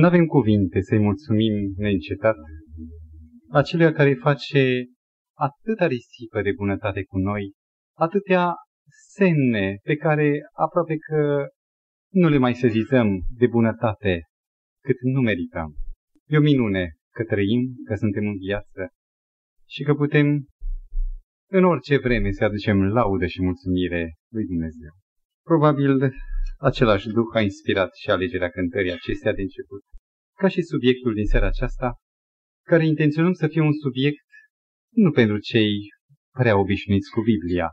Nu avem cuvinte să-i mulțumim neîncetat acelea care face atâta risipă de bunătate cu noi, atâtea semne pe care aproape că nu le mai sezizăm de bunătate cât nu merităm. E o minune că trăim, că suntem în viață și că putem în orice vreme să aducem laudă și mulțumire lui Dumnezeu. Probabil același Duh a inspirat și alegerea cântării acestea de început, ca și subiectul din seara aceasta, care intenționăm să fie un subiect nu pentru cei prea obișnuiți cu Biblia,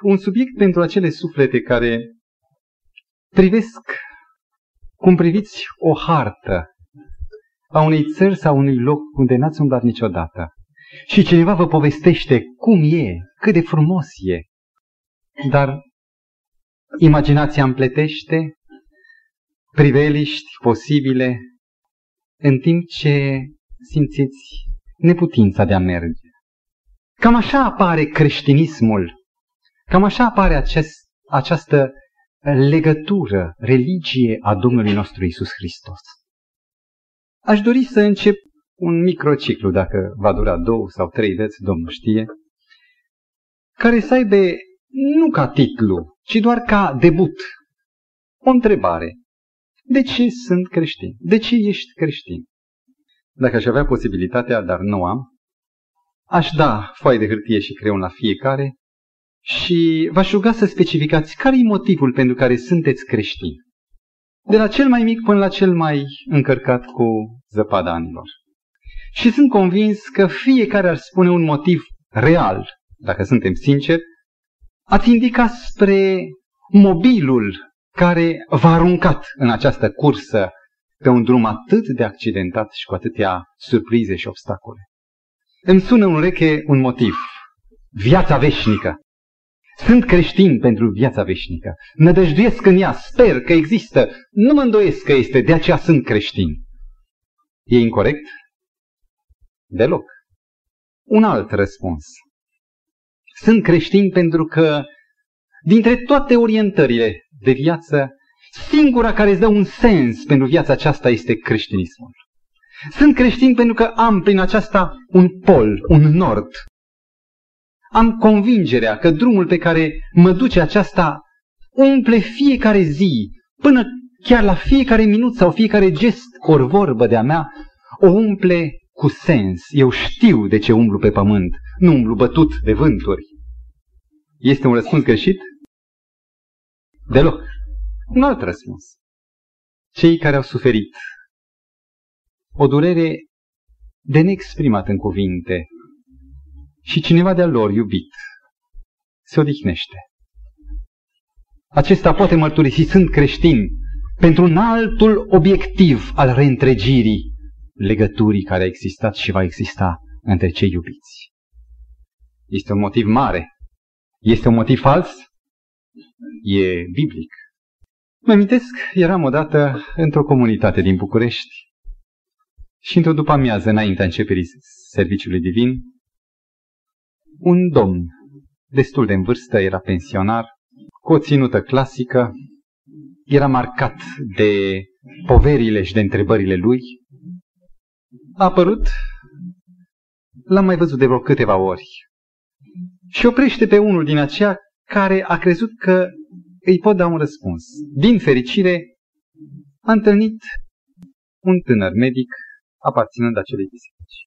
un subiect pentru acele suflete care privesc cum priviți o hartă a unei țări sau unui loc unde n-ați umblat niciodată. Și cineva vă povestește cum e, cât de frumos e, dar imaginația împletește priveliști posibile în timp ce simțiți neputința de a merge. Cam așa apare creștinismul, cam așa apare acest, această legătură, religie a Domnului nostru Isus Hristos. Aș dori să încep un microciclu, dacă va dura două sau trei veți, Domnul știe, care să aibă nu ca titlu, ci doar ca debut. O întrebare. De ce sunt creștin? De ce ești creștin? Dacă aș avea posibilitatea, dar nu am, aș da foaie de hârtie și creion la fiecare și v-aș ruga să specificați care e motivul pentru care sunteți creștini. De la cel mai mic până la cel mai încărcat cu zăpada anilor. Și sunt convins că fiecare ar spune un motiv real, dacă suntem sinceri, ați indicat spre mobilul care v-a aruncat în această cursă pe un drum atât de accidentat și cu atâtea surprize și obstacole. Îmi sună în ureche un motiv. Viața veșnică. Sunt creștin pentru viața veșnică. Nădăjduiesc în ea, sper că există, nu mă îndoiesc că este, de aceea sunt creștin. E incorrect? Deloc. Un alt răspuns. Sunt creștin pentru că dintre toate orientările de viață, singura care îți dă un sens pentru viața aceasta este creștinismul. Sunt creștin pentru că am prin aceasta un pol, un nord. Am convingerea că drumul pe care mă duce aceasta umple fiecare zi, până chiar la fiecare minut sau fiecare gest ori vorbă de-a mea, o umple cu sens. Eu știu de ce umblu pe pământ, nu umblu bătut de vânturi. Este un răspuns greșit? Deloc. Un alt răspuns. Cei care au suferit o durere de neexprimat în cuvinte și cineva de-al lor iubit se odihnește. Acesta poate mărturisi, sunt creștin, pentru un altul obiectiv al reîntregirii legăturii care a existat și va exista între cei iubiți. Este un motiv mare. Este un motiv fals? E biblic. Mă amintesc, eram odată într-o comunitate din București și într-o după amiază, înaintea începerii serviciului divin, un domn destul de în vârstă, era pensionar, cu o ținută clasică, era marcat de poverile și de întrebările lui, a apărut, l-am mai văzut de vreo câteva ori, și oprește pe unul din aceia care a crezut că îi pot da un răspuns. Din fericire, a întâlnit un tânăr medic aparținând acelei biserici.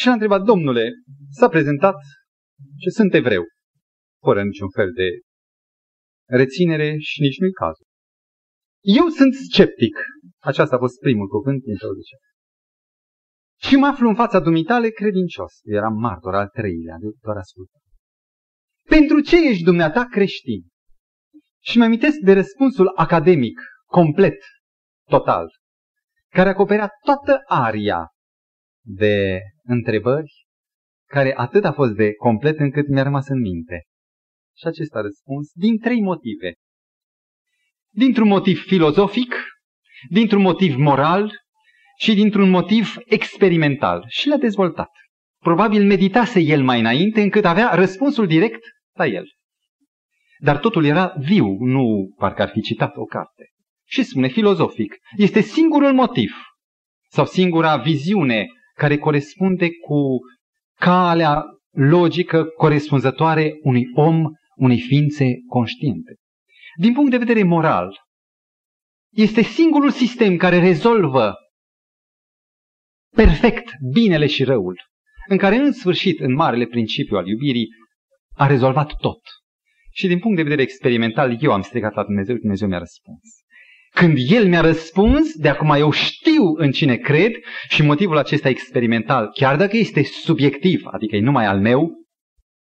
Și a întrebat, domnule, s-a prezentat și sunt evreu, fără niciun fel de reținere și nici nu-i cazul. Eu sunt sceptic. Aceasta a fost primul cuvânt din introducere. Și mă aflu în fața dumitale credincios. Eram martor al treilea, doar ascultat. Pentru ce ești dumneata creștin? Și mă amintesc de răspunsul academic, complet, total, care acoperea toată aria de întrebări, care atât a fost de complet încât mi-a rămas în minte. Și acesta răspuns din trei motive. Dintr-un motiv filozofic, dintr-un motiv moral și dintr-un motiv experimental. Și l-a dezvoltat. Probabil meditase el mai înainte încât avea răspunsul direct la el. Dar totul era viu, nu parcă ar fi citat o carte. Și spune filozofic, este singurul motiv sau singura viziune care corespunde cu calea logică corespunzătoare unui om, unei ființe conștiente. Din punct de vedere moral, este singurul sistem care rezolvă perfect binele și răul, în care în sfârșit, în marele principiu al iubirii, a rezolvat tot. Și din punct de vedere experimental, eu am strigat la Dumnezeu, Dumnezeu mi-a răspuns. Când El mi-a răspuns, de acum eu știu în cine cred și motivul acesta experimental, chiar dacă este subiectiv, adică e numai al meu,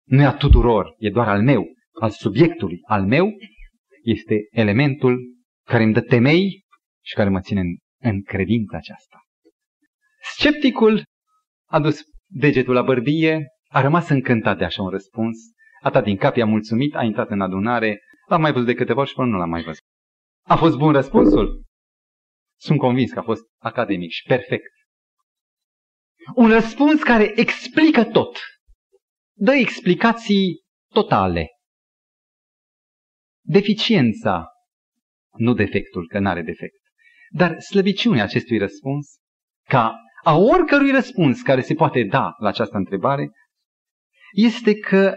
nu e a tuturor, e doar al meu, al subiectului, al meu, este elementul care îmi dă temei și care mă ține în, în credința aceasta. Scepticul a dus degetul la bărbie, a rămas încântat de așa un răspuns, a dat din cap, i-a mulțumit, a intrat în adunare, l-am mai văzut de câteva ori și până nu l-am mai văzut. A fost bun răspunsul? Sunt convins că a fost academic și perfect. Un răspuns care explică tot. Dă explicații totale. Deficiența, nu defectul, că n-are defect, dar slăbiciunea acestui răspuns, ca a oricărui răspuns care se poate da la această întrebare, este că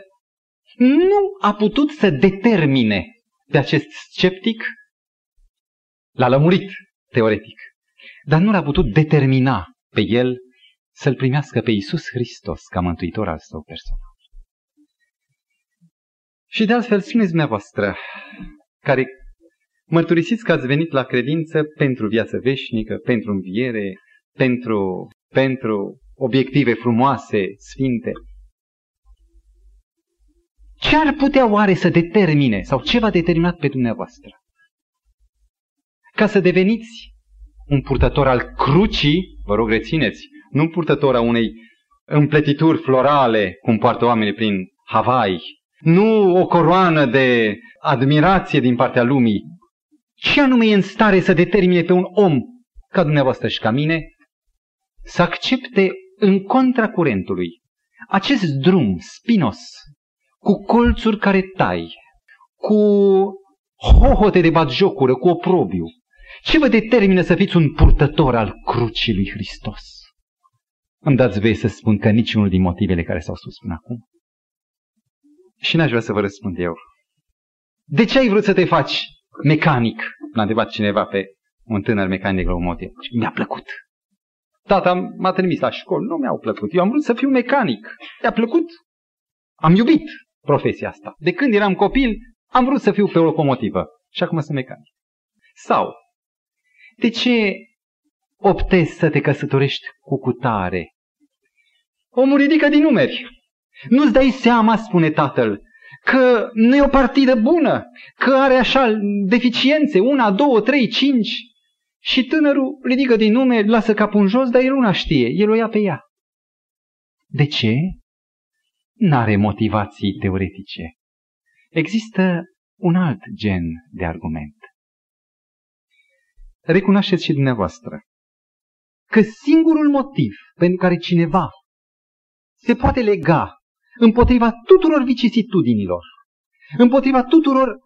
nu a putut să determine pe acest sceptic L-a lămurit, teoretic. Dar nu l-a putut determina pe el să-L primească pe Iisus Hristos ca mântuitor al său personal. Și de altfel, spuneți dumneavoastră, care mărturisiți că ați venit la credință pentru viață veșnică, pentru înviere, pentru, pentru obiective frumoase, sfinte. Ce ar putea oare să determine sau ce v-a determinat pe dumneavoastră? ca să deveniți un purtător al crucii, vă rog rețineți, nu un purtător a unei împletituri florale, cum poartă oamenii prin Hawaii, nu o coroană de admirație din partea lumii. Ce anume e în stare să determine pe un om ca dumneavoastră și ca mine să accepte în contra curentului acest drum spinos, cu colțuri care tai, cu hohote de batjocură, cu oprobiu, ce vă determină să fiți un purtător al crucii lui Hristos? Îmi dați voie să spun că niciunul din motivele care s-au spus până acum. Și n-aș vrea să vă răspund eu. De ce ai vrut să te faci mecanic? M-a întrebat cineva pe un tânăr mecanic la motiv. Mi-a plăcut. Tata m-a trimis la școală, nu mi-au plăcut. Eu am vrut să fiu mecanic. Mi-a plăcut. Am iubit profesia asta. De când eram copil, am vrut să fiu pe o locomotivă. Și acum sunt mecanic. Sau, de ce optezi să te căsătorești cu cutare? Omul ridică din numeri. Nu-ți dai seama, spune tatăl, că nu e o partidă bună, că are așa deficiențe, una, două, trei, cinci. Și tânărul ridică din numeri, lasă capul în jos, dar el una știe, el o ia pe ea. De ce? N-are motivații teoretice. Există un alt gen de argument recunoașteți și dumneavoastră că singurul motiv pentru care cineva se poate lega împotriva tuturor vicisitudinilor, împotriva tuturor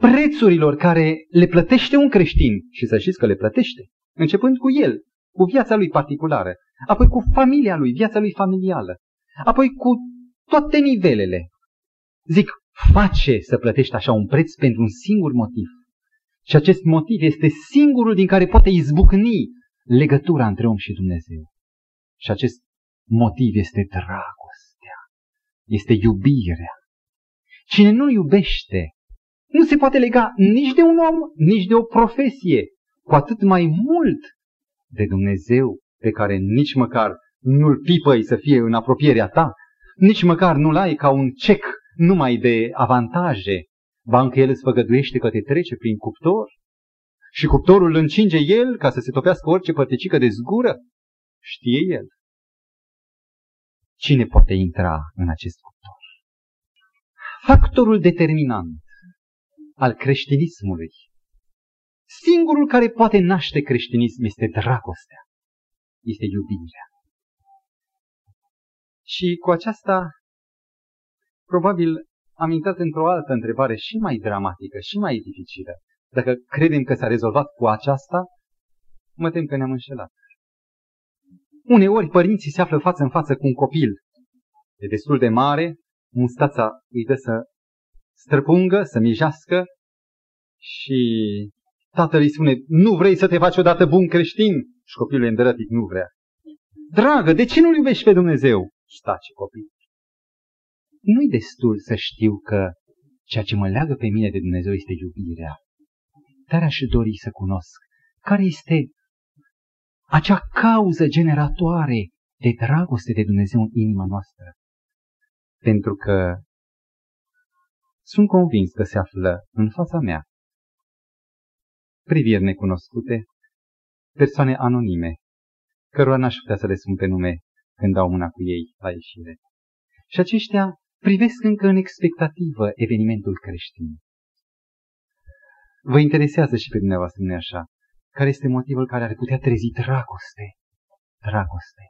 prețurilor care le plătește un creștin, și să știți că le plătește, începând cu el, cu viața lui particulară, apoi cu familia lui, viața lui familială, apoi cu toate nivelele. Zic, face să plătești așa un preț pentru un singur motiv. Și acest motiv este singurul din care poate izbucni legătura între om și Dumnezeu. Și acest motiv este dragostea, este iubirea. Cine nu iubește, nu se poate lega nici de un om, nici de o profesie, cu atât mai mult de Dumnezeu, pe care nici măcar nu-l pipăi să fie în apropierea ta, nici măcar nu-l ai ca un cec numai de avantaje, Bancă el îți făgăduiește că te trece prin cuptor și cuptorul îl încinge el ca să se topească orice părticică de zgură. Știe el. Cine poate intra în acest cuptor? Factorul determinant al creștinismului, singurul care poate naște creștinism este dragostea, este iubirea. Și cu aceasta, probabil am intrat într-o altă întrebare și mai dramatică și mai dificilă. dacă credem că s-a rezolvat cu aceasta, mă tem că ne-am înșelat. Uneori părinții se află față în față cu un copil. E destul de mare, mustața îi dă să străpungă, să mijească și tatăl îi spune, nu vrei să te faci odată bun creștin? Și copilul e îndărătit, nu vrea. Dragă, de ce nu-L iubești pe Dumnezeu? Și tace copil. Nu-i destul să știu că ceea ce mă leagă pe mine de Dumnezeu este iubirea. Dar aș dori să cunosc care este acea cauză generatoare de dragoste de Dumnezeu în inima noastră. Pentru că sunt convins că se află în fața mea priviri necunoscute, persoane anonime, cărora n-aș putea să le sun pe nume când dau mâna cu ei la ieșire. Și aceștia privesc încă în expectativă evenimentul creștin. Vă interesează și pe dumneavoastră, nu așa? Care este motivul care ar putea trezi dragoste? Dragoste.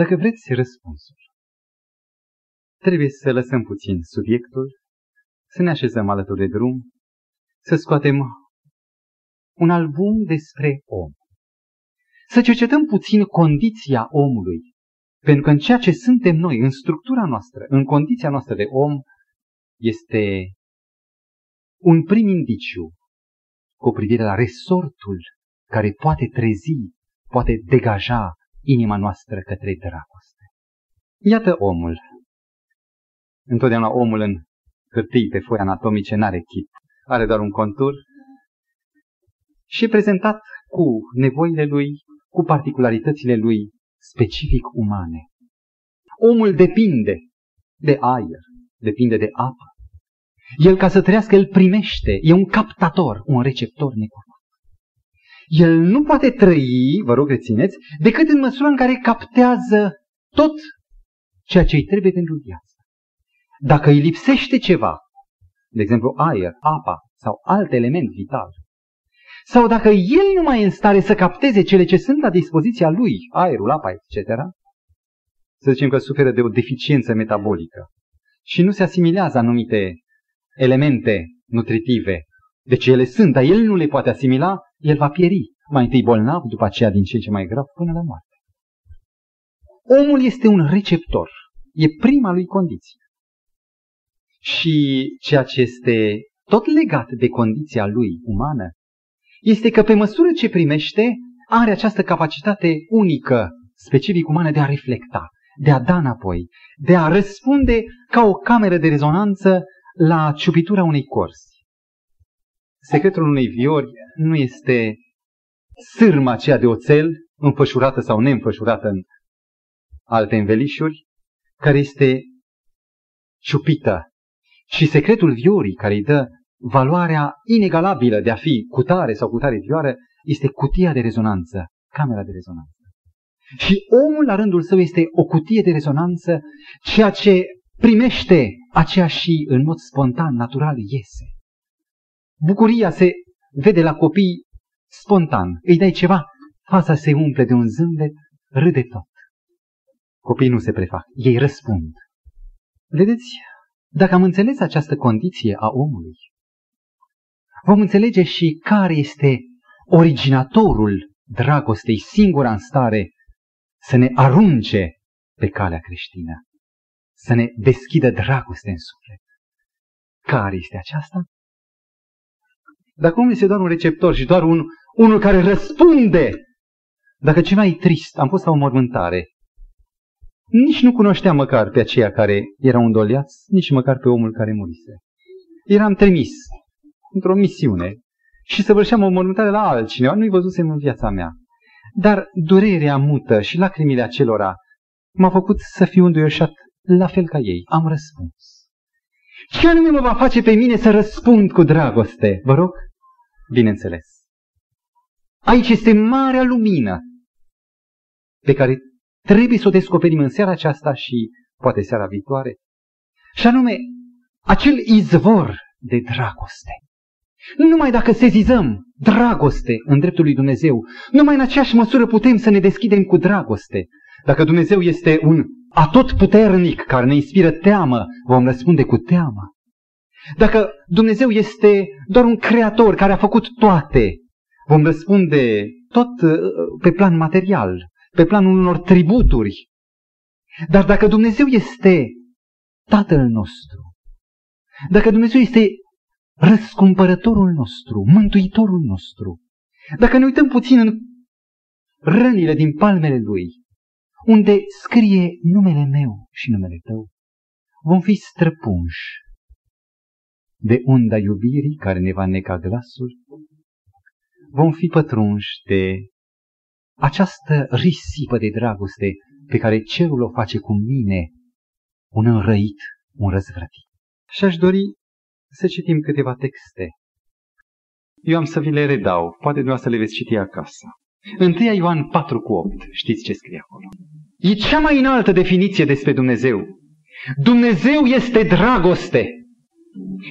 Dacă vreți răspunsul, trebuie să lăsăm puțin subiectul, să ne așezăm alături de drum, să scoatem un album despre om. Să cercetăm puțin condiția omului, pentru că în ceea ce suntem noi, în structura noastră, în condiția noastră de om, este un prim indiciu cu privire la resortul care poate trezi, poate degaja inima noastră către dragoste. Iată omul. Întotdeauna omul în hârtii pe foi anatomice n-are chip. Are doar un contur și e prezentat cu nevoile lui, cu particularitățile lui specific umane. Omul depinde de aer, depinde de apă. El ca să trăiască, el primește, e un captator, un receptor necurat. El nu poate trăi, vă rog rețineți, decât în măsura în care captează tot ceea ce îi trebuie pentru viață. Dacă îi lipsește ceva, de exemplu aer, apa sau alt element vital, sau dacă el nu mai e în stare să capteze cele ce sunt la dispoziția lui, aerul, apa, etc., să zicem că suferă de o deficiență metabolică și nu se asimilează anumite elemente nutritive. Deci ele sunt, dar el nu le poate asimila, el va pieri. Mai întâi bolnav, după aceea din ce în ce mai grav, până la moarte. Omul este un receptor. E prima lui condiție. Și ceea ce este tot legat de condiția lui umană este că pe măsură ce primește, are această capacitate unică, specific umană, de a reflecta, de a da înapoi, de a răspunde ca o cameră de rezonanță la ciupitura unei corzi. Secretul unei viori nu este sârma aceea de oțel, înfășurată sau neînfășurată în alte învelișuri, care este ciupită. Și secretul viorii care îi dă valoarea inegalabilă de a fi cutare sau cutare vioară este cutia de rezonanță, camera de rezonanță. Și omul, la rândul său, este o cutie de rezonanță, ceea ce primește, aceea și în mod spontan, natural, iese. Bucuria se vede la copii spontan. Îi dai ceva, fața se umple de un zâmbet, râde tot. Copiii nu se prefac, ei răspund. Vedeți, dacă am înțeles această condiție a omului, vom înțelege și care este originatorul dragostei, singura în stare să ne arunce pe calea creștină, să ne deschidă dragoste în suflet. Care este aceasta? Dacă omul este doar un receptor și doar un, unul care răspunde, dacă ceva e trist, am fost la o mormântare, nici nu cunoșteam măcar pe aceia care erau îndoliați, nici măcar pe omul care murise. Eram trimis într-o misiune și săvârșeam o mormântare la altcineva, nu-i văzusem în viața mea. Dar durerea mută și lacrimile acelora m-a făcut să fiu înduioșat la fel ca ei. Am răspuns. Ce anume mă va face pe mine să răspund cu dragoste? Vă rog? Bineînțeles. Aici este marea lumină pe care trebuie să o descoperim în seara aceasta și poate seara viitoare. Și anume, acel izvor de dragoste. Numai dacă sezizăm dragoste în dreptul lui Dumnezeu, numai în aceeași măsură putem să ne deschidem cu dragoste. Dacă Dumnezeu este un atot puternic care ne inspiră teamă, vom răspunde cu teamă. Dacă Dumnezeu este doar un creator care a făcut toate, vom răspunde tot uh, pe plan material, pe planul unor tributuri. Dar dacă Dumnezeu este Tatăl nostru, dacă Dumnezeu este răscumpărătorul nostru, mântuitorul nostru, dacă ne uităm puțin în rănile din palmele Lui, unde scrie numele meu și numele tău, vom fi străpunși de unda iubirii care ne va neca glasul, vom fi pătrunși de această risipă de dragoste pe care cerul o face cu mine, un înrăit, un răzvrătit. Și aș dori să citim câteva texte. Eu am să vi le redau, poate dumneavoastră le veți citi acasă. 1 Ioan 4 cu 8, știți ce scrie acolo? E cea mai înaltă definiție despre Dumnezeu. Dumnezeu este dragoste.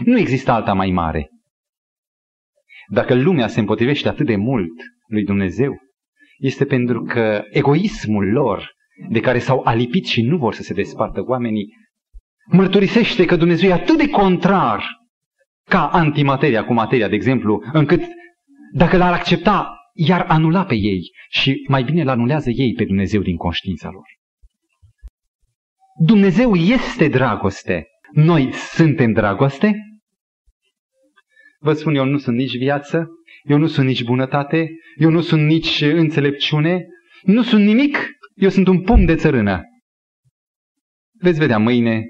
Nu există alta mai mare. Dacă lumea se împotrivește atât de mult lui Dumnezeu, este pentru că egoismul lor, de care s-au alipit și nu vor să se despartă oamenii, mărturisește că Dumnezeu e atât de contrar ca antimateria cu materia, de exemplu, încât dacă l-ar accepta, iar anula pe ei și mai bine l anulează ei pe Dumnezeu din conștiința lor. Dumnezeu este dragoste. Noi suntem dragoste? Vă spun, eu nu sunt nici viață, eu nu sunt nici bunătate, eu nu sunt nici înțelepciune, nu sunt nimic, eu sunt un pom de țărână. Veți vedea mâine,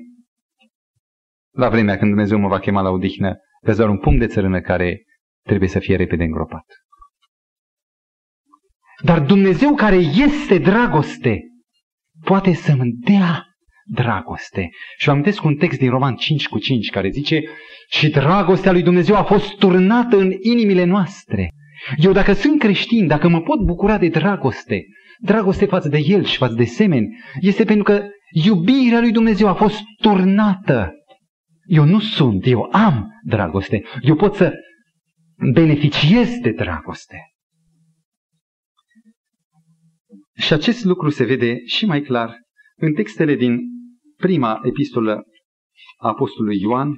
la vremea când Dumnezeu mă va chema la odihnă, veți doar un pom de țărână care trebuie să fie repede îngropat. Dar Dumnezeu care este dragoste, poate să-mi dea dragoste. Și vă amintesc un text din Roman 5 cu 5 care zice și dragostea lui Dumnezeu a fost turnată în inimile noastre. Eu dacă sunt creștin, dacă mă pot bucura de dragoste, dragoste față de El și față de semeni, este pentru că iubirea lui Dumnezeu a fost turnată. Eu nu sunt, eu am dragoste. Eu pot să beneficiez de dragoste. Și acest lucru se vede și mai clar în textele din prima epistolă a Apostolului Ioan,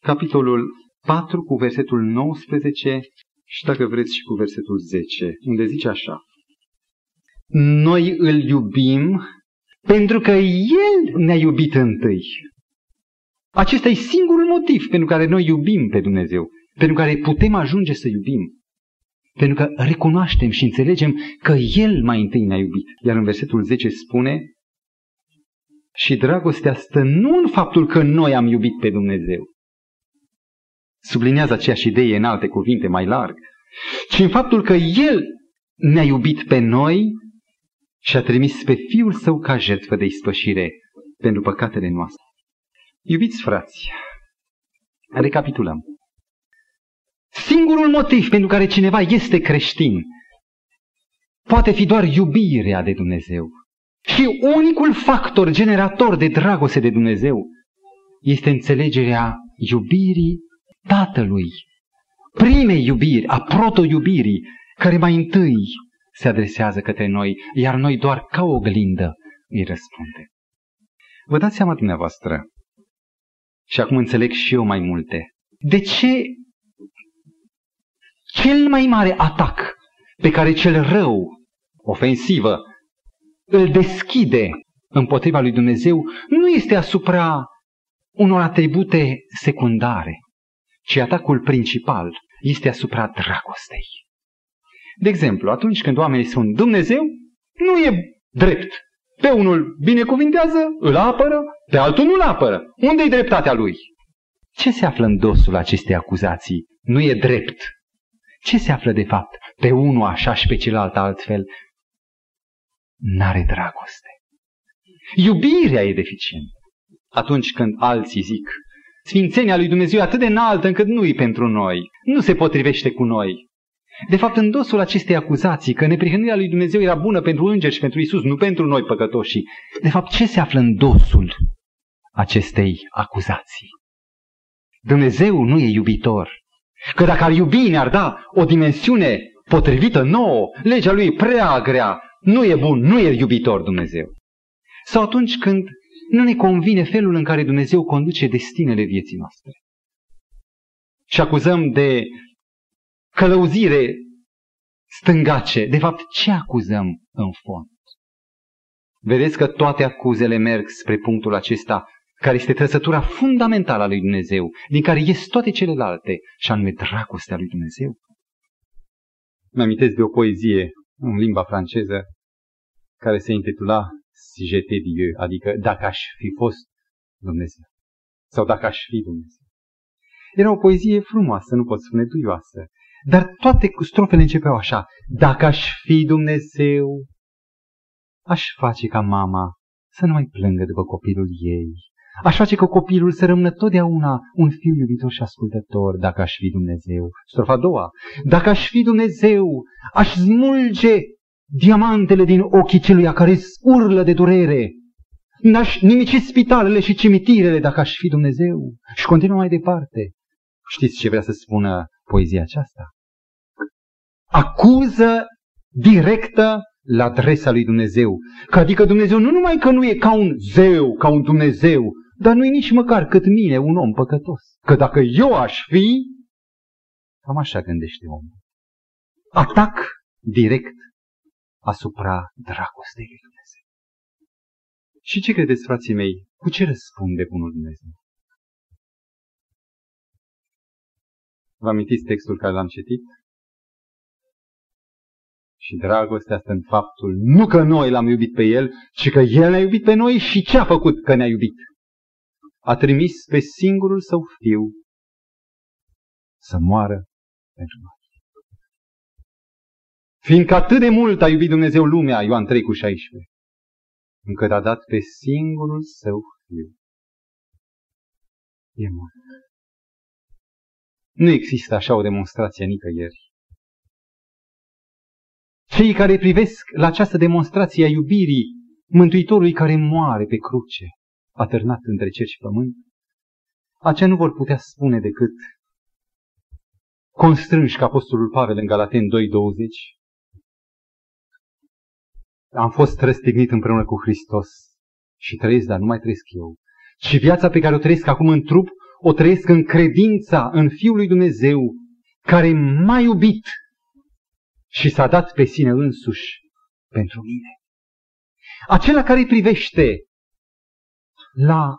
capitolul 4 cu versetul 19 și dacă vreți și cu versetul 10, unde zice așa. Noi îl iubim pentru că El ne-a iubit întâi. Acesta e singurul motiv pentru care noi iubim pe Dumnezeu, pentru care putem ajunge să iubim. Pentru că recunoaștem și înțelegem că El mai întâi ne-a iubit. Iar în versetul 10 spune, și dragostea stă nu în faptul că noi am iubit pe Dumnezeu. Sublinează aceeași idee în alte cuvinte mai larg. Ci în faptul că El ne-a iubit pe noi și a trimis pe Fiul Său ca jertfă de ispășire pentru păcatele noastre. Iubiți frați, recapitulăm. Singurul motiv pentru care cineva este creștin poate fi doar iubirea de Dumnezeu. Și unicul factor generator de dragoste de Dumnezeu este înțelegerea iubirii Tatălui, primei iubiri, a proto-iubirii, care mai întâi se adresează către noi, iar noi doar ca o oglindă îi răspunde. Vă dați seama dumneavoastră, și acum înțeleg și eu mai multe, de ce cel mai mare atac pe care cel rău, ofensivă, îl deschide împotriva lui Dumnezeu nu este asupra unor atribute secundare, ci atacul principal este asupra dragostei. De exemplu, atunci când oamenii spun Dumnezeu, nu e drept. Pe unul binecuvintează, îl apără, pe altul nu îl apără. Unde e dreptatea lui? Ce se află în dosul acestei acuzații? Nu e drept. Ce se află de fapt? Pe unul așa și pe celălalt altfel n-are dragoste. Iubirea e deficientă. Atunci când alții zic, Sfințenia lui Dumnezeu e atât de înaltă încât nu e pentru noi, nu se potrivește cu noi. De fapt, în dosul acestei acuzații că neprihănirea lui Dumnezeu era bună pentru îngeri și pentru Isus, nu pentru noi păcătoși. De fapt, ce se află în dosul acestei acuzații? Dumnezeu nu e iubitor. Că dacă ar iubi, ne-ar da o dimensiune potrivită nouă, legea lui prea grea, nu e bun, nu e iubitor Dumnezeu. Sau atunci când Nu ne convine felul în care Dumnezeu conduce destinele vieții noastre. Și acuzăm de călăuzire stângace. De fapt, ce acuzăm în fond? Vedeți că toate acuzele merg spre punctul acesta, care este trăsătura fundamentală a lui Dumnezeu, din care ies toate celelalte, și anume dragostea lui Dumnezeu. Mă amintesc de o poezie în limba franceză care se intitula Si j'étais Dieu, adică Dacă aș fi fost Dumnezeu. Sau Dacă aș fi Dumnezeu. Era o poezie frumoasă, nu pot spune duioasă, dar toate strofele începeau așa. Dacă aș fi Dumnezeu, aș face ca mama să nu mai plângă după copilul ei. Aș face ca copilul să rămână totdeauna un fiu iubitor și ascultător, dacă aș fi Dumnezeu. Strofa a doua. Dacă aș fi Dumnezeu, aș smulge diamantele din ochii celuia care urlă de durere. N-aș nimici spitalele și cimitirele dacă aș fi Dumnezeu. Și continuă mai departe. Știți ce vrea să spună poezia aceasta? Acuză directă la adresa lui Dumnezeu. Că adică Dumnezeu nu numai că nu e ca un zeu, ca un Dumnezeu, dar nu e nici măcar cât mine, un om păcătos. Că dacă eu aș fi, cam așa gândește omul. Atac direct asupra dragostei lui Dumnezeu. Și ce credeți, frații mei, cu ce răspunde Bunul Dumnezeu? Vă amintiți textul care l-am citit? Și dragostea asta în faptul nu că noi l-am iubit pe El, ci că El ne-a iubit pe noi și ce a făcut că ne-a iubit? A trimis pe singurul său fiu să moară pentru noi. Fiindcă atât de mult a iubit Dumnezeu lumea, Ioan 3 cu 16, încât a dat pe singurul său fiu. E mult. Nu există așa o demonstrație nicăieri. Cei care privesc la această demonstrație a iubirii Mântuitorului care moare pe cruce, atârnat între cer și pământ, aceia nu vor putea spune decât constrânși ca Apostolul Pavel în Galaten 2.20, am fost răstignit împreună cu Hristos și trăiesc, dar nu mai trăiesc eu. Și viața pe care o trăiesc acum în trup, o trăiesc în credința în Fiul lui Dumnezeu, care m-a iubit și s-a dat pe sine însuși pentru mine. Acela care privește la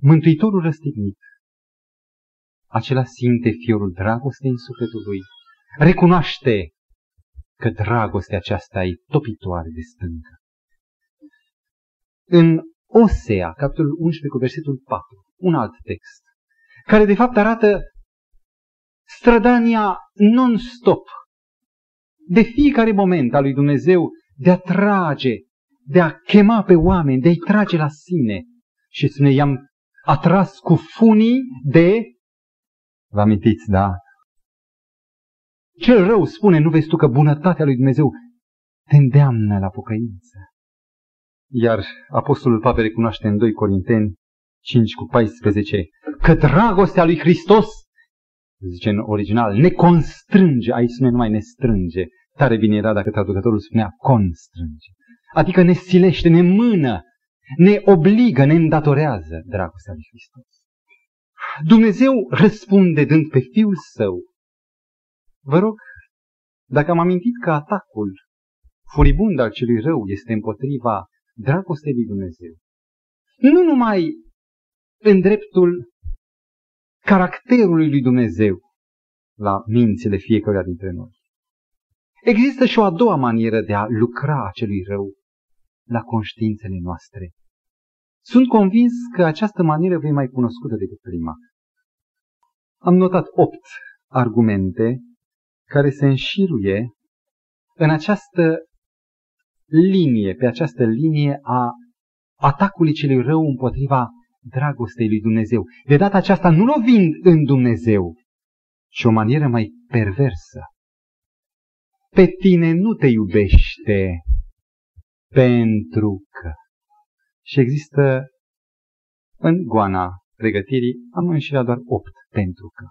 Mântuitorul răstignit, acela simte fiorul dragostei în sufletul lui, recunoaște că dragostea aceasta e topitoare de stâncă. În Osea, capitolul 11 cu versetul 4, un alt text, care de fapt arată strădania non-stop de fiecare moment al lui Dumnezeu de a trage, de a chema pe oameni, de a-i trage la sine. Și spune, i-am atras cu funii de... Vă amintiți, da? Cel rău spune, nu vezi tu că bunătatea lui Dumnezeu te îndeamnă la pocăință. Iar Apostolul Pavel recunoaște în 2 Corinteni 5 cu 14 că dragostea lui Hristos, zice în original, ne constrânge, aici spune numai ne strânge. Tare bine era dacă traducătorul spunea constrânge. Adică ne silește, ne mână, ne obligă, ne îndatorează dragostea lui Hristos. Dumnezeu răspunde dând pe Fiul Său Vă rog, dacă am amintit că atacul furibund al celui rău este împotriva dragostei lui Dumnezeu, nu numai în dreptul caracterului lui Dumnezeu la mințile fiecăruia dintre noi. Există și o a doua manieră de a lucra acelui rău la conștiințele noastre. Sunt convins că această manieră vei mai cunoscută decât prima. Am notat opt argumente care se înșiruie în această linie, pe această linie a atacului celui rău împotriva dragostei lui Dumnezeu. De data aceasta nu lovind în Dumnezeu, ci o manieră mai perversă. Pe tine nu te iubește pentru că. Și există în goana pregătirii, am înșirat doar opt pentru că.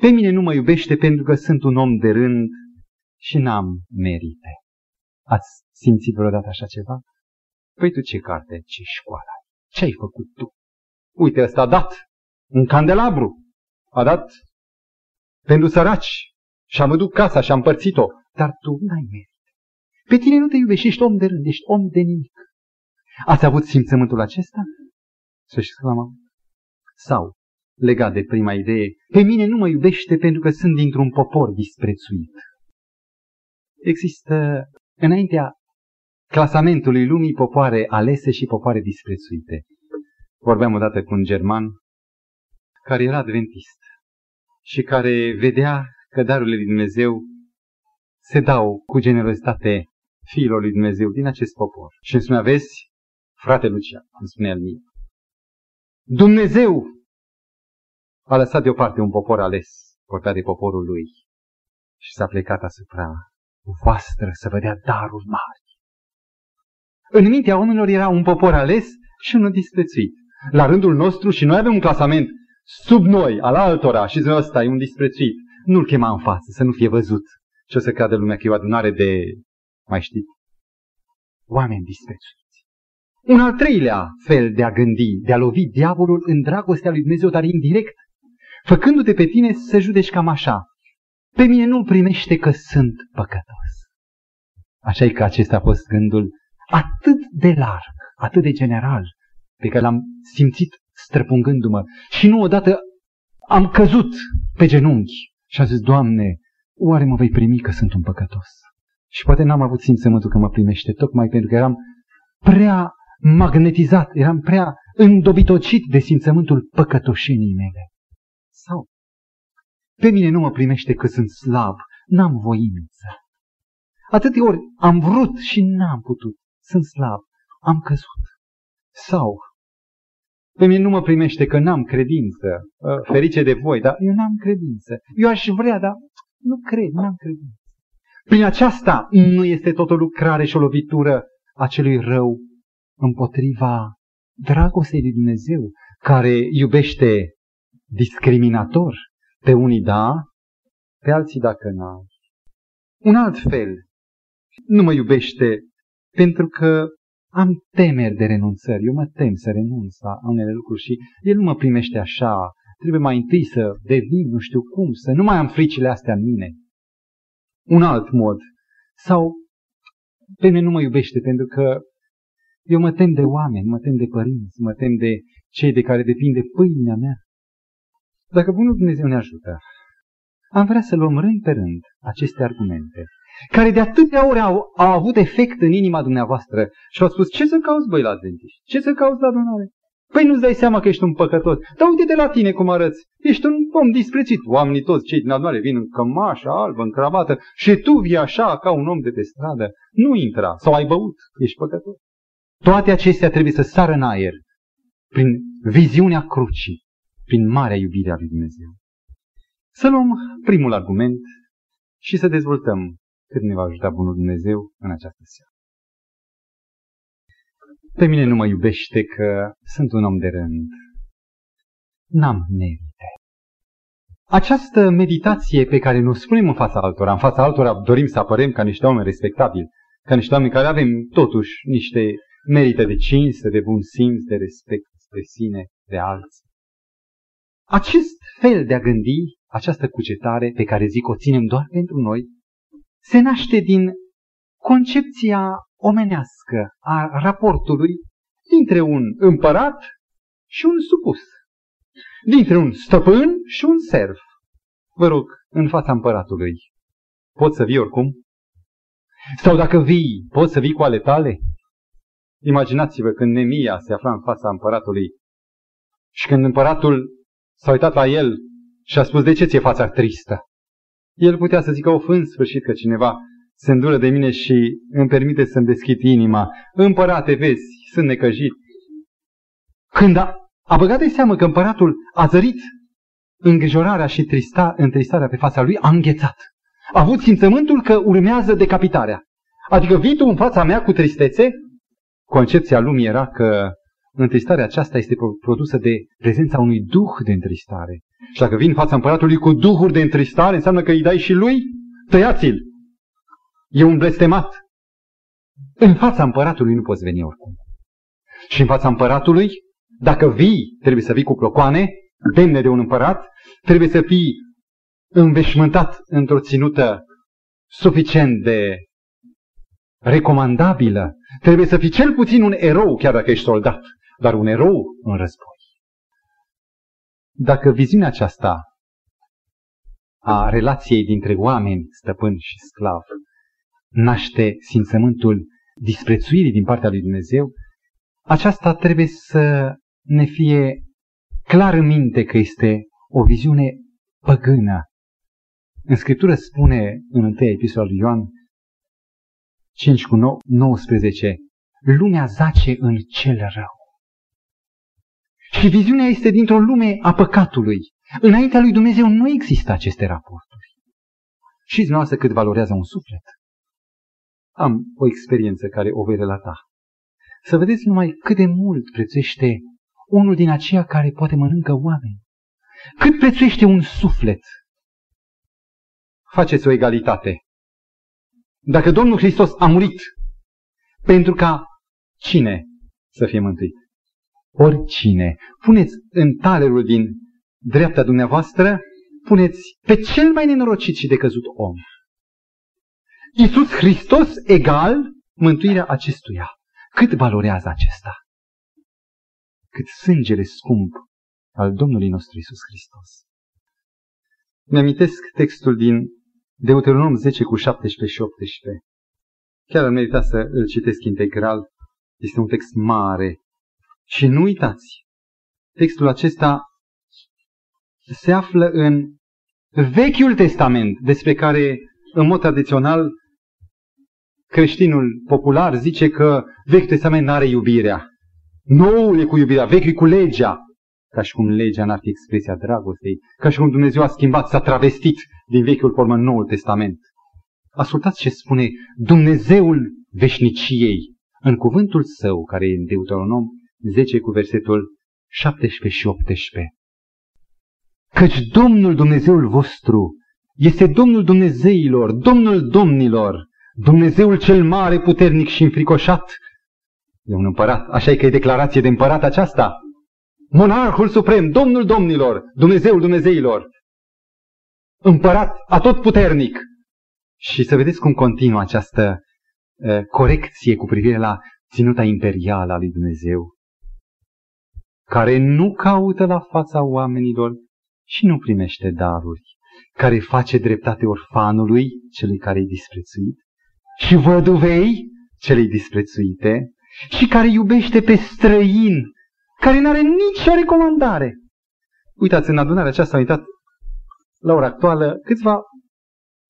Pe mine nu mă iubește pentru că sunt un om de rând și n-am merite. Ați simțit vreodată așa ceva? Păi tu ce carte, ce școală ai? Ce ai făcut tu? Uite, ăsta a dat un candelabru. A dat pentru săraci. Și am duc casa și am împărțit-o. Dar tu n-ai merit. Pe tine nu te iubești, ești om de rând, ești om de nimic. Ați avut simțământul acesta? Să știți că l-am Sau, legat de prima idee, pe mine nu mă iubește pentru că sunt dintr-un popor disprețuit. Există, înaintea clasamentului lumii, popoare alese și popoare disprețuite. Vorbeam odată cu un german care era adventist și care vedea că darurile lui Dumnezeu se dau cu generozitate fiilor lui Dumnezeu din acest popor. Și îmi spunea, vezi, frate Lucia, îmi spunea el mie, Dumnezeu a lăsat deoparte un popor ales, portat de poporul lui, și s-a plecat asupra voastră să vă dea daruri mari. În mintea oamenilor era un popor ales și unul disprețuit. La rândul nostru și noi avem un clasament sub noi, al altora, și ziua ăsta e un disprețuit. Nu-l chema în față, să nu fie văzut. Și o să creadă lumea că e o adunare de, mai știți, oameni disprețuiți. Un al treilea fel de a gândi, de a lovi diavolul în dragostea lui Dumnezeu, dar indirect, făcându-te pe tine să judeci cam așa. Pe mine nu primește că sunt păcătos. Așa e că acesta a fost gândul atât de larg, atât de general, pe care l-am simțit străpungându-mă. Și nu odată am căzut pe genunchi și am zis, Doamne, oare mă vei primi că sunt un păcătos? Și poate n-am avut simțământul că mă primește, tocmai pentru că eram prea magnetizat, eram prea îndobitocit de simțământul păcătoșenii mele. Sau, pe mine nu mă primește că sunt slab, n-am voință. Atâtea ori am vrut și n-am putut, sunt slab, am căzut. Sau, pe mine nu mă primește că n-am credință, ă, ferice de voi, dar eu n-am credință. Eu aș vrea, dar nu cred, n-am credință. Prin aceasta nu este tot o lucrare și o lovitură a celui rău împotriva dragostei de Dumnezeu, care iubește discriminator, pe unii da, pe alții dacă n-au. Un alt fel, nu mă iubește pentru că am temeri de renunțări, eu mă tem să renunț la unele lucruri și el nu mă primește așa, trebuie mai întâi să devin, nu știu cum, să nu mai am fricile astea în mine. Un alt mod. Sau pe mine nu mă iubește pentru că eu mă tem de oameni, mă tem de părinți, mă tem de cei de care depinde pâinea mea. Dacă Bunul Dumnezeu ne ajută, am vrea să luăm rând pe rând aceste argumente, care de atâtea ori au, au avut efect în inima dumneavoastră și au spus, ce să cauți băi la adventiști? Ce să cauți la adunare? Păi nu-ți dai seama că ești un păcătos. Dar uite de la tine cum arăți. Ești un om disprețit. Oamenii toți, cei din adunare, vin în cămașă albă, în cravată și tu vii așa ca un om de pe stradă. Nu intra. Sau ai băut. Ești păcătos. Toate acestea trebuie să sară în aer prin viziunea crucii, prin marea iubire a lui Dumnezeu. Să luăm primul argument și să dezvoltăm cât ne va ajuta Bunul Dumnezeu în această seară. Pe mine nu mă iubește că sunt un om de rând. N-am merite. Această meditație pe care nu spunem în fața altora, în fața altora dorim să apărem ca niște oameni respectabili, ca niște oameni care avem totuși niște merite de cinste, de bun simț, de respect de sine, de alții. Acest fel de a gândi, această cugetare pe care zic o ținem doar pentru noi, se naște din concepția omenească a raportului dintre un împărat și un supus, dintre un stăpân și un serv. Vă rog, în fața împăratului, poți să vii oricum? Sau dacă vii, poți să vii cu ale tale? Imaginați-vă când Nemia se afla în fața împăratului și când împăratul s-a uitat la el și a spus, de ce ți-e fața tristă? El putea să zică, of, în sfârșit că cineva se îndură de mine și îmi permite să-mi deschid inima. Împărate, vezi, sunt necăjit. Când a, a băgat de seamă că împăratul a zărit îngrijorarea și trista, întristarea pe fața lui, a înghețat. A avut simțământul că urmează decapitarea. Adică vii tu în fața mea cu tristețe Concepția lumii era că întristarea aceasta este produsă de prezența unui duh de întristare. Și dacă vin în fața împăratului cu duhuri de întristare, înseamnă că îi dai și lui? Tăiați-l! E un blestemat. În fața împăratului nu poți veni oricum. și în fața împăratului, dacă vii, trebuie să vii cu clocoane, demne de un împărat, trebuie să fii înveșmântat într-o ținută suficient de recomandabilă. Trebuie să fii cel puțin un erou, chiar dacă ești soldat, dar un erou în război. Dacă viziunea aceasta a relației dintre oameni, stăpân și sclav, naște simțământul disprețuirii din partea lui Dumnezeu, aceasta trebuie să ne fie clar în minte că este o viziune păgână. În Scriptură spune în 1 epistola lui Ioan 5 cu 19, lumea zace în cel rău. Și viziunea este dintr-o lume a păcatului. Înaintea lui Dumnezeu nu există aceste raporturi. Și dumneavoastră cât valorează un suflet. Am o experiență care o voi relata. Să vedeți numai cât de mult prețuiește unul din aceia care poate mănâncă oameni. Cât prețuiește un suflet. Faceți o egalitate. Dacă Domnul Hristos a murit pentru ca cine să fie mântuit? Oricine. Puneți în talerul din dreapta dumneavoastră, puneți pe cel mai nenorocit și decăzut om. Iisus Hristos egal mântuirea acestuia. Cât valorează acesta? Cât sângele scump al Domnului nostru Iisus Hristos. Mi-amintesc textul din Deuteronom 10 cu 17 și 18. Chiar ar merita să îl citesc integral. Este un text mare. Și nu uitați, textul acesta se află în Vechiul Testament, despre care, în mod tradițional, creștinul popular zice că Vechiul Testament nu are iubirea. Noul e cu iubirea, vechiul e cu legea. Ca și cum legea n-ar fi expresia dragostei, ca și cum Dumnezeu a schimbat, s-a travestit din Vechiul formă în Noul Testament. Ascultați ce spune Dumnezeul veșniciei în cuvântul său, care e în Deuteronom 10 cu versetul 17 și 18. Căci Domnul Dumnezeul vostru este Domnul Dumnezeilor, Domnul Domnilor, Dumnezeul cel mare, puternic și înfricoșat. E un împărat, așa e că e declarație de împărat aceasta. Monarhul suprem, Domnul Domnilor, Dumnezeul Dumnezeilor, împărat atotputernic. Și să vedeți cum continuă această uh, corecție cu privire la ținuta imperială a lui Dumnezeu, care nu caută la fața oamenilor și nu primește daruri, care face dreptate orfanului, celui care e disprețuit, și văduvei, celei disprețuite, și care iubește pe străin, care nu are nicio recomandare. Uitați, în adunarea aceasta am uitat la ora actuală câțiva,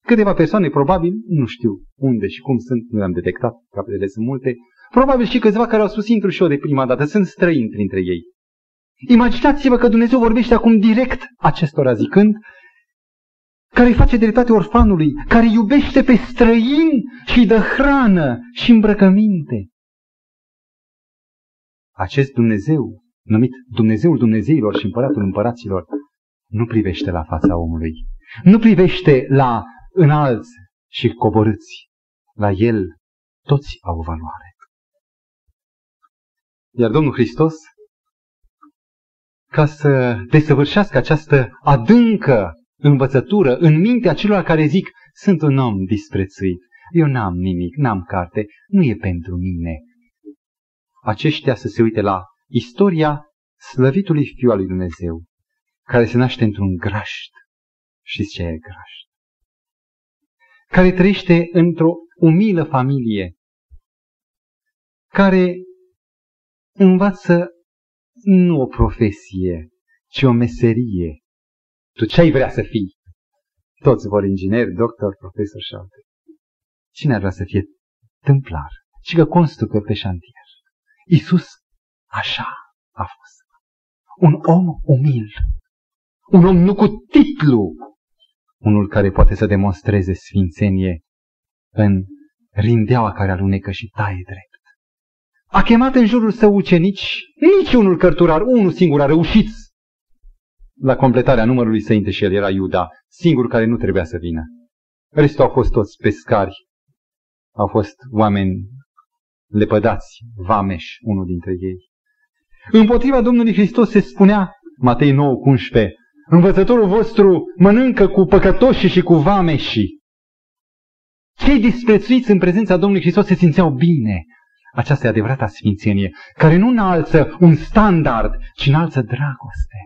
câteva persoane, probabil, nu știu unde și cum sunt, nu le-am detectat, capetele sunt multe, probabil și câțiva care au spus intru și eu de prima dată, sunt străini printre ei. Imaginați-vă că Dumnezeu vorbește acum direct acestora zicând, care îi face dreptate orfanului, care iubește pe străin și îi dă hrană și îmbrăcăminte. Acest Dumnezeu, numit Dumnezeul Dumnezeilor și Împăratul Împăraților, nu privește la fața omului. Nu privește la înalți și coborâți. La el toți au valoare. Iar Domnul Hristos ca să desăvârșească această adâncă învățătură în mintea celor care zic, sunt un om disprețuit, eu n-am nimic, n-am carte, nu e pentru mine. Aceștia să se uite la istoria slăvitului Fiu al lui Dumnezeu, care se naște într-un grașt. Știți ce e grașt? Care trăiește într-o umilă familie, care învață nu o profesie, ci o meserie. Tu ce ai vrea să fii? Toți vor ingineri, doctor, profesor și alte. Cine ar vrea să fie tâmplar? Și că construcă pe șantier. Iisus așa a fost. Un om umil. Un om nu cu titlu. Unul care poate să demonstreze sfințenie în rindeaua care alunecă și taie drept. A chemat în jurul său ucenici, nici unul cărturar, unul singur a reușit la completarea numărului săinte și el era Iuda, singur care nu trebuia să vină. Restul au fost toți pescari, au fost oameni lepădați, Vameș, unul dintre ei. Împotriva Domnului Hristos se spunea, Matei 9 cu 11, învățătorul vostru mănâncă cu păcătoși și cu vameșii. Cei disprețuiți în prezența Domnului Hristos se simțeau bine. Aceasta e adevărata sfințenie, care nu înalță un standard, ci înalță dragoste.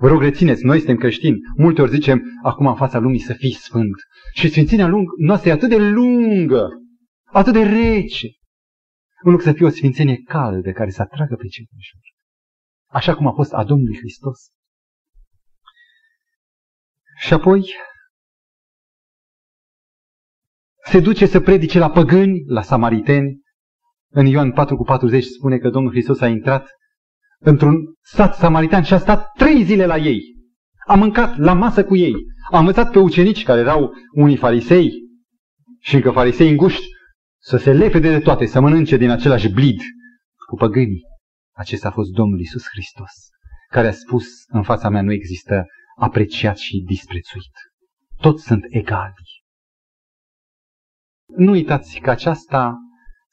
Vă rog, rețineți, noi suntem creștini. Multe ori zicem, acum în fața lumii să fii sfânt. Și sfințenia lung, noastră e atât de lungă, atât de rece. Un lucru să fie o sfințenie caldă care să atragă pe cei din jur. Așa cum a fost a Domnului Hristos. Și apoi se duce să predice la păgâni, la samariteni. În Ioan 4 cu 40 spune că Domnul Hristos a intrat într-un sat samaritan și a stat trei zile la ei. A mâncat la masă cu ei. A învățat pe ucenici care erau unii farisei și încă farisei înguști să se lepede de toate, să mănânce din același blid cu păgânii. Acesta a fost Domnul Isus Hristos, care a spus în fața mea nu există apreciat și disprețuit. Toți sunt egali. Nu uitați că aceasta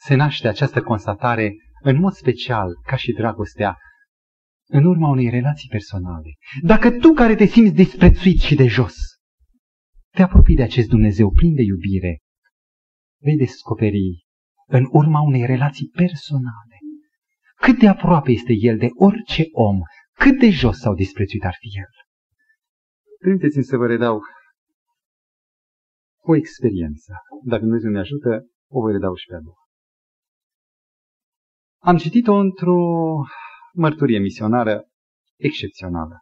se naște, această constatare, în mod special, ca și dragostea, în urma unei relații personale. Dacă tu care te simți disprețuit și de jos, te apropii de acest Dumnezeu plin de iubire, vei descoperi în urma unei relații personale cât de aproape este El de orice om, cât de jos sau disprețuit ar fi El. Permiteți-mi să vă redau o experiență. Dacă Dumnezeu ne ajută, o voi redau și pe a doua. Am citit-o într-o mărturie misionară excepțională.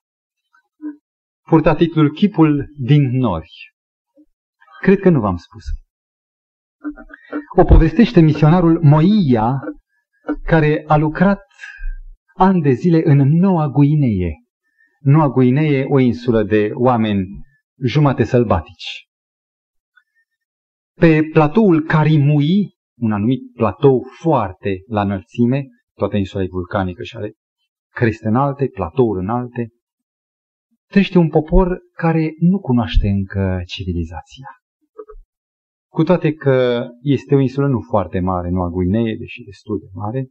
Purta titlul Chipul din nori. Cred că nu v-am spus. O povestește misionarul Moia, care a lucrat ani de zile în Noua Guinee. Noua Guinee, o insulă de oameni jumate sălbatici. Pe platoul Karimui, un anumit platou foarte la înălțime, toată insula e vulcanică și are creste înalte, platouri înalte, trăiește un popor care nu cunoaște încă civilizația. Cu toate că este o insulă nu foarte mare, Noua Guinee, deși destul de mare,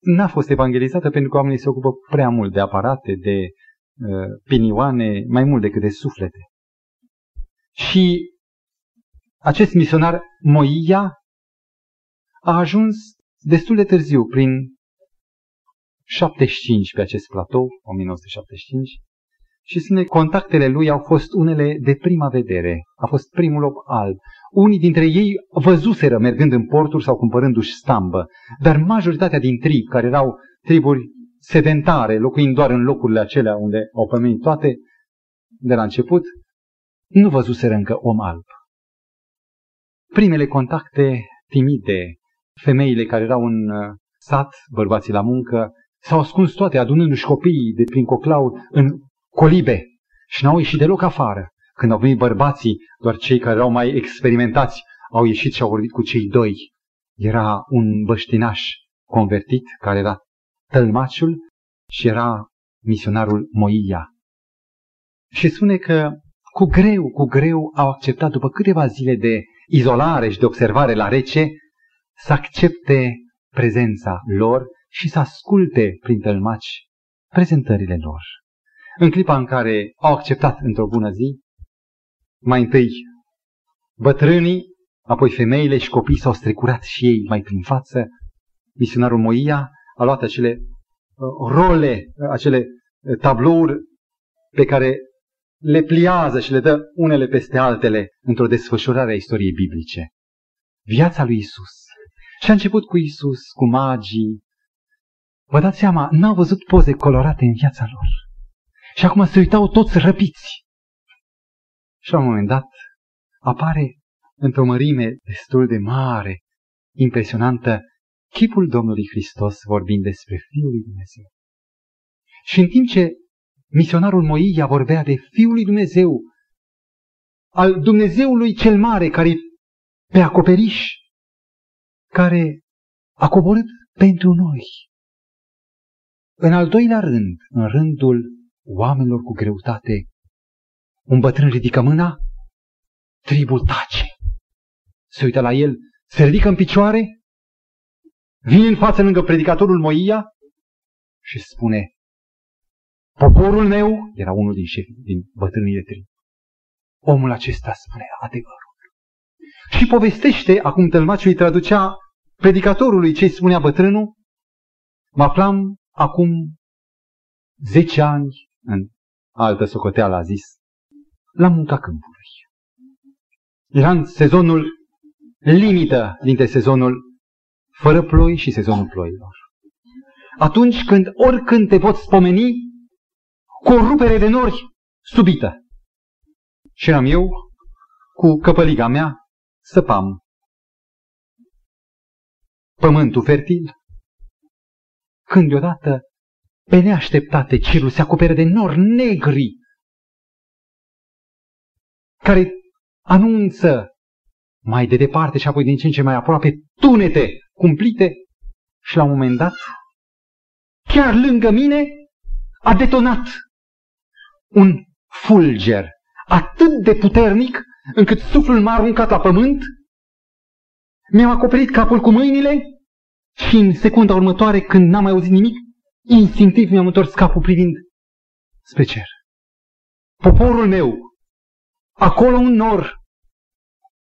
n-a fost evangelizată pentru că oamenii se ocupă prea mult de aparate, de uh, pinioane, mai mult decât de suflete. Și acest misionar Moia a ajuns destul de târziu, prin 75 pe acest platou, 1975, și spune contactele lui au fost unele de prima vedere. A fost primul loc alb. Unii dintre ei văzuseră mergând în porturi sau cumpărându-și stambă, dar majoritatea din trib, care erau triburi sedentare, locuind doar în locurile acelea unde au pomenit toate, de la început, nu văzuseră încă om alb. Primele contacte timide, femeile care erau în uh, sat, bărbații la muncă, s-au ascuns toate, adunându-și copiii de prin coclau în colibe și n-au ieșit deloc afară. Când au venit bărbații, doar cei care erau mai experimentați au ieșit și au vorbit cu cei doi. Era un băștinaș convertit, care era tălmaciul și era misionarul Moia. Și spune că cu greu, cu greu au acceptat după câteva zile de izolare și de observare la rece, să accepte prezența lor și să asculte prin tălmaci prezentările lor. În clipa în care au acceptat într-o bună zi, mai întâi bătrânii, apoi femeile și copiii s-au strecurat și ei mai prin față. Misionarul Moia a luat acele uh, role, acele uh, tablouri pe care le pliază și le dă unele peste altele într-o desfășurare a istoriei biblice. Viața lui Isus. Și a început cu Isus, cu magii. Vă dați seama, n-au văzut poze colorate în viața lor. Și acum se uitau toți răpiți. Și la un moment dat apare într-o mărime destul de mare, impresionantă, chipul Domnului Hristos vorbind despre Fiul lui Dumnezeu. Și în timp ce misionarul Moia vorbea de Fiul lui Dumnezeu, al Dumnezeului cel mare care pe acoperiș, care a coborât pentru noi. În al doilea rând, în rândul oamenilor cu greutate, un bătrân ridică mâna, tribul tace. Se uită la el, se ridică în picioare vine în față lângă predicatorul Moia și spune, poporul meu, era unul din șefii, din bătrânii de tri. Omul acesta spune adevărul. Și povestește, acum tălmaciul îi traducea predicatorului ce spunea bătrânul, mă aflam acum 10 ani în altă socoteală a zis, la munca câmpului. Era în sezonul limită dintre sezonul fără ploi și sezonul ploilor. Atunci când oricând te poți spomeni cu o rupere de nori subită. Și eram eu cu căpăliga mea săpam pământul fertil. Când deodată, pe neașteptate, cerul se acopere de nori negri care anunță mai de departe și apoi din ce în ce mai aproape tunete cumplite și la un moment dat, chiar lângă mine, a detonat un fulger atât de puternic încât suflul m-a aruncat la pământ, mi-am acoperit capul cu mâinile și în secunda următoare, când n-am mai auzit nimic, instinctiv mi-am întors capul privind spre cer. Poporul meu, acolo un nor,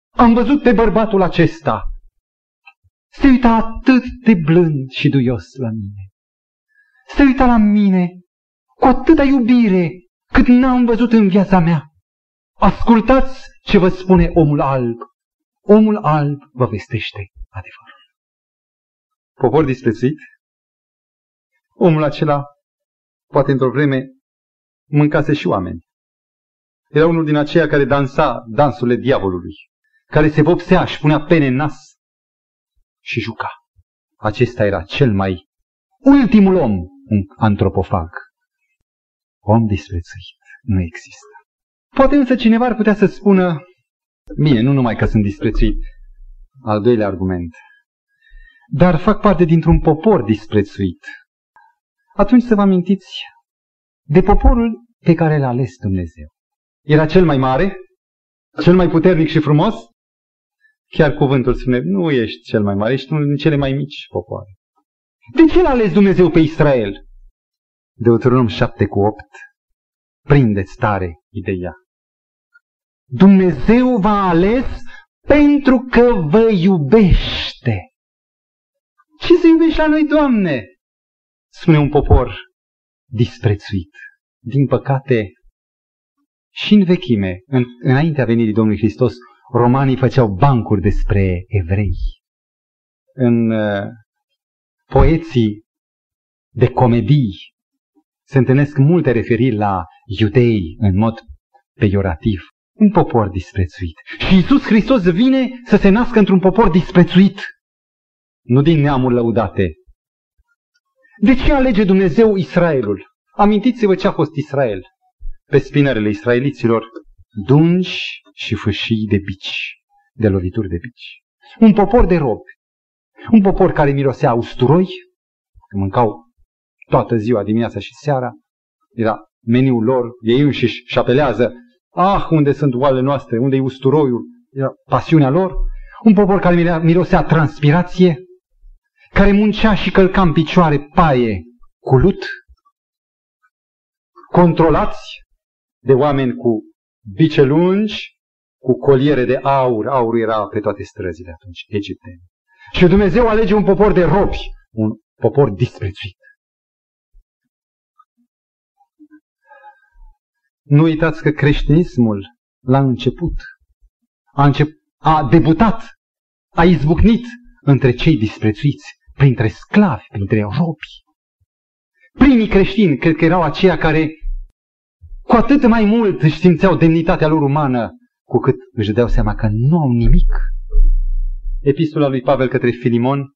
am văzut pe bărbatul acesta. Se uita atât de blând și duios la mine. Se uita la mine cu atâta iubire cât n-am văzut în viața mea. Ascultați ce vă spune omul alb. Omul alb vă vestește adevărul. Popor disprețuit, omul acela, poate într-o vreme, mâncase și oameni. Era unul din aceia care dansa dansurile diavolului, care se vopsea și punea pene în nas și juca. Acesta era cel mai ultimul om, un antropofag. Om disprețuit nu există. Poate însă cineva ar putea să spună, bine, nu numai că sunt disprețuit, al doilea argument, dar fac parte dintr-un popor disprețuit. Atunci să vă amintiți de poporul pe care l-a ales Dumnezeu. Era cel mai mare, cel mai puternic și frumos? Chiar cuvântul spune, nu ești cel mai mare, ești unul din cele mai mici popoare. De ce l-a ales Dumnezeu pe Israel? Deuteronom 7 cu 8. Prindeți tare ideea. Dumnezeu v-a ales pentru că vă iubește. Ce să iubești la noi, Doamne? Spune un popor disprețuit. Din păcate, și în vechime, în, înaintea venirii Domnului Hristos, romanii făceau bancuri despre evrei. În uh, poeții de comedii se întâlnesc multe referiri la iudei în mod peiorativ. Un popor disprețuit. Și Isus Hristos vine să se nască într-un popor disprețuit. Nu din neamuri lăudate. De ce alege Dumnezeu Israelul? Amintiți-vă ce a fost Israel. Pe spinările israeliților dungi și fâșii de bici, de lovituri de bici. Un popor de robi. Un popor care mirosea usturoi, mâncau toată ziua, dimineața și seara. Era meniul lor, ei înșiși și șapelează, ah, unde sunt oalele noastre, unde e usturoiul, era pasiunea lor. Un popor care mirosea transpirație, care muncea și călca în picioare paie cu lut, controlați de oameni cu bice lungi, cu coliere de aur. Aurul era pe toate străzile atunci, egiptene. Și Dumnezeu alege un popor de robi, un popor disprețuit. Nu uitați că creștinismul la început a, încep, a debutat, a izbucnit între cei disprețuiți, printre sclavi, printre robi. Primii creștini, cred că erau aceia care cu atât mai mult își simțeau demnitatea lor umană, cu cât își dădeau seama că nu au nimic. Epistola lui Pavel către Filimon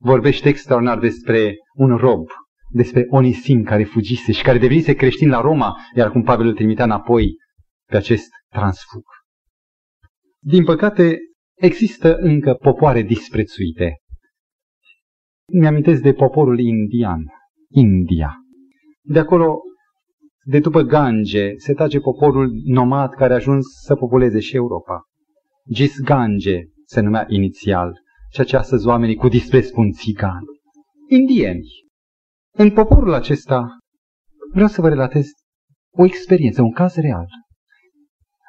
vorbește extraordinar despre un rob, despre Onisim care fugise și care devenise creștin la Roma, iar cum Pavel îl trimitea înapoi pe acest transfug. Din păcate, există încă popoare disprețuite. Mi-amintesc de poporul indian, India. De acolo de după Gange se trage poporul nomad care a ajuns să populeze și Europa. Gis Gange se numea inițial. ceea ce astăzi oamenii cu dispreț spun țigani. Indieni. În poporul acesta vreau să vă relatez o experiență, un caz real.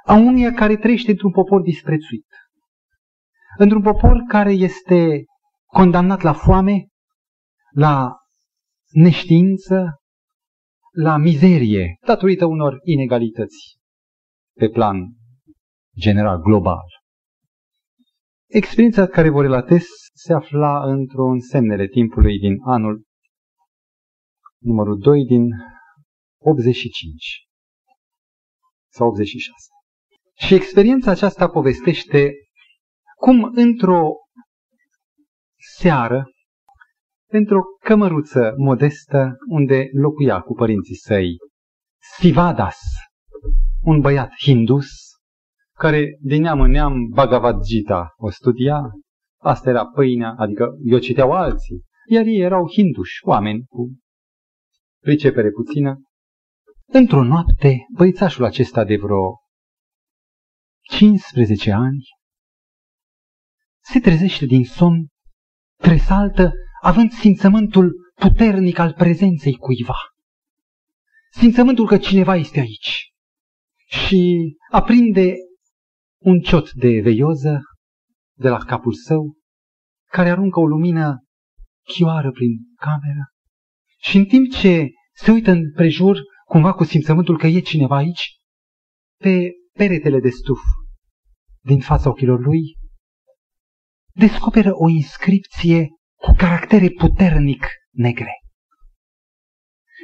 A unuia care trăiește într-un popor disprețuit. Într-un popor care este condamnat la foame, la neștiință, la mizerie, datorită unor inegalități pe plan general, global. Experiența care vă relatez se afla într-un semnele timpului din anul numărul 2 din 85 sau 86. Și experiența aceasta povestește cum într-o seară, într-o cămăruță modestă unde locuia cu părinții săi, Sivadas, un băiat hindus, care din neam în neam Bhagavad Gita o studia, asta era pâinea, adică eu citeau alții, iar ei erau hinduși, oameni cu pricepere puțină. Într-o noapte, băițașul acesta de vreo 15 ani se trezește din somn, tresaltă, având simțământul puternic al prezenței cuiva. Simțământul că cineva este aici. Și aprinde un ciot de veioză de la capul său, care aruncă o lumină chioară prin cameră. Și în timp ce se uită în prejur, cumva cu simțământul că e cineva aici, pe peretele de stuf din fața ochilor lui, descoperă o inscripție cu caractere puternic negre.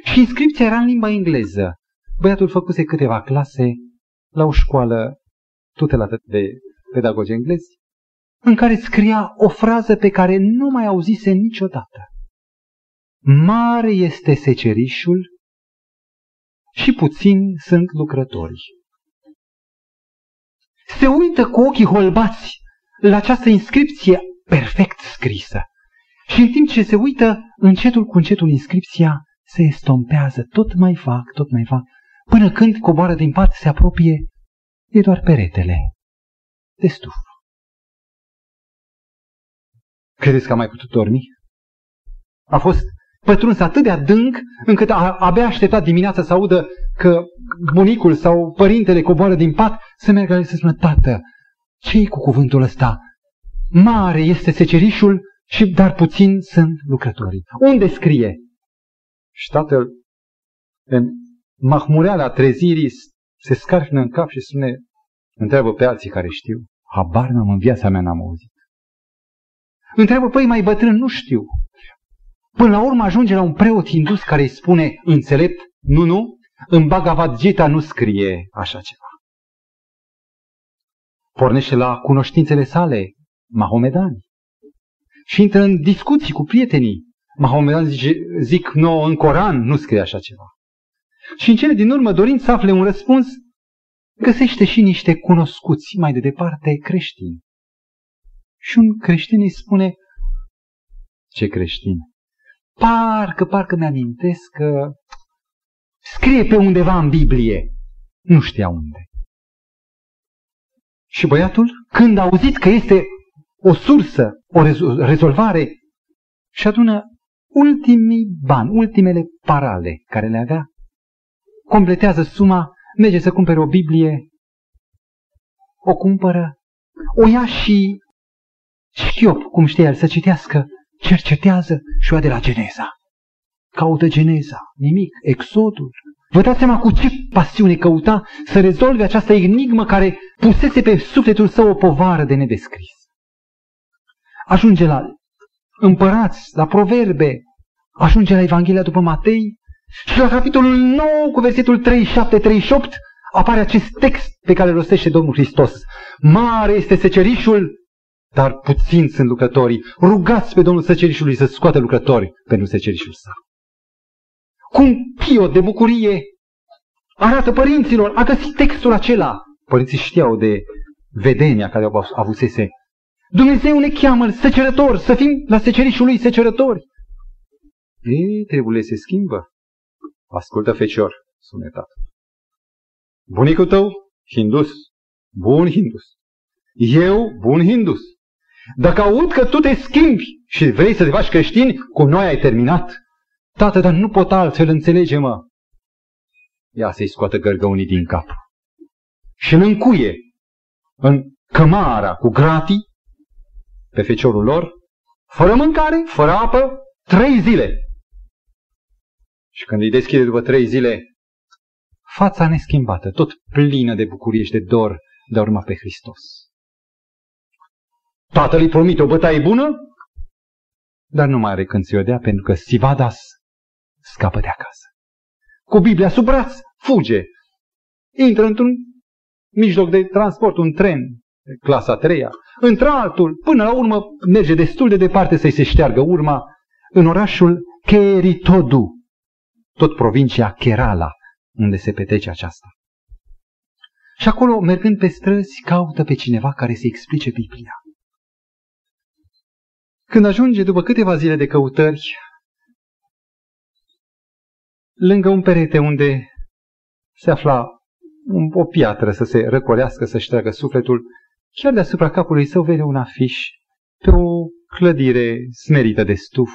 Și inscripția era în limba engleză. Băiatul făcuse câteva clase la o școală tutelată de pedagogi englezi, în care scria o frază pe care nu mai auzise niciodată. Mare este secerișul și puțini sunt lucrătorii. Se uită cu ochii holbați la această inscripție perfect scrisă. Și în timp ce se uită, încetul cu încetul inscripția se estompează, tot mai fac, tot mai fac, până când coboară din pat, se apropie, e doar peretele de stuf. Credeți că a mai putut dormi? A fost pătruns atât de adânc încât a, abia așteptat dimineața să audă că bunicul sau părintele coboară din pat să meargă să spună, tată, ce cu cuvântul ăsta? Mare este secerișul, și dar puțin sunt lucrătorii. Unde scrie? Și tatăl, în mahmureala trezirii, se scarfină în cap și spune, întreabă pe alții care știu. Habar n-am în viața mea, n-am auzit. Întreabă, păi mai bătrân, nu știu. Până la urmă ajunge la un preot hindus care îi spune, înțelept, nu, nu, în Bhagavad Gita nu scrie așa ceva. Pornește la cunoștințele sale, mahomedani. Și intră în discuții cu prietenii. Mahomedani zice, zic nouă în Coran, nu scrie așa ceva. Și în cele din urmă, dorind să afle un răspuns, găsește și niște cunoscuți mai de departe creștini. Și un creștin îi spune, ce creștin? Parcă, parcă mi-amintesc că scrie pe undeva în Biblie. Nu știa unde. Și băiatul, când a auzit că este o sursă, o rezolvare, și adună ultimii bani, ultimele parale care le avea, completează suma, merge să cumpere o Biblie, o cumpără, o ia și șchiop, cum știe el, să citească, cercetează și o ia de la Geneza. Caută Geneza, nimic, Exodul. Vă dați seama cu ce pasiune căuta să rezolve această enigmă care pusese pe sufletul său o povară de nedescris. Ajunge la împărați, la proverbe, ajunge la Evanghelia după Matei și la capitolul 9 cu versetul 37-38 apare acest text pe care îl rostește Domnul Hristos. Mare este secerișul, dar puțin sunt lucrătorii. Rugați pe Domnul secerișului să scoate lucrători pentru secerișul său. Cum Pio de bucurie arată părinților, a găsit textul acela. Părinții știau de vedenia care au avusese. Dumnezeu ne cheamă secerători, să fim la secerișul lui secerători. Ei, trebuie se schimbă. Ascultă, fecior, spune tatăl. Bunicul tău, hindus, bun hindus. Eu, bun hindus. Dacă aud că tu te schimbi și vrei să te faci creștin, cu noi ai terminat. Tată, dar nu pot altfel, înțelege-mă. Ia să-i scoată gărgăunii din cap. Și îl încuie în cămara cu gratii pe feciorul lor, fără mâncare, fără apă, trei zile. Și când îi deschide după trei zile, fața neschimbată, tot plină de bucurie și de dor de a urma pe Hristos. Tatăl îi promite o bătaie bună, dar nu mai are când să-i o dea, pentru că Sivadas scapă de acasă. Cu Biblia sub braț, fuge, intră într-un mijloc de transport, un tren, clasa a treia, într-altul, până la urmă merge destul de departe să-i se șteargă urma în orașul Keritodu, tot provincia Kerala, unde se petrece aceasta. Și acolo, mergând pe străzi, caută pe cineva care să explice Biblia. Când ajunge, după câteva zile de căutări, lângă un perete unde se afla o piatră să se răcolească, să-și tragă sufletul, chiar deasupra capului său vede un afiș pe o clădire smerită de stuf,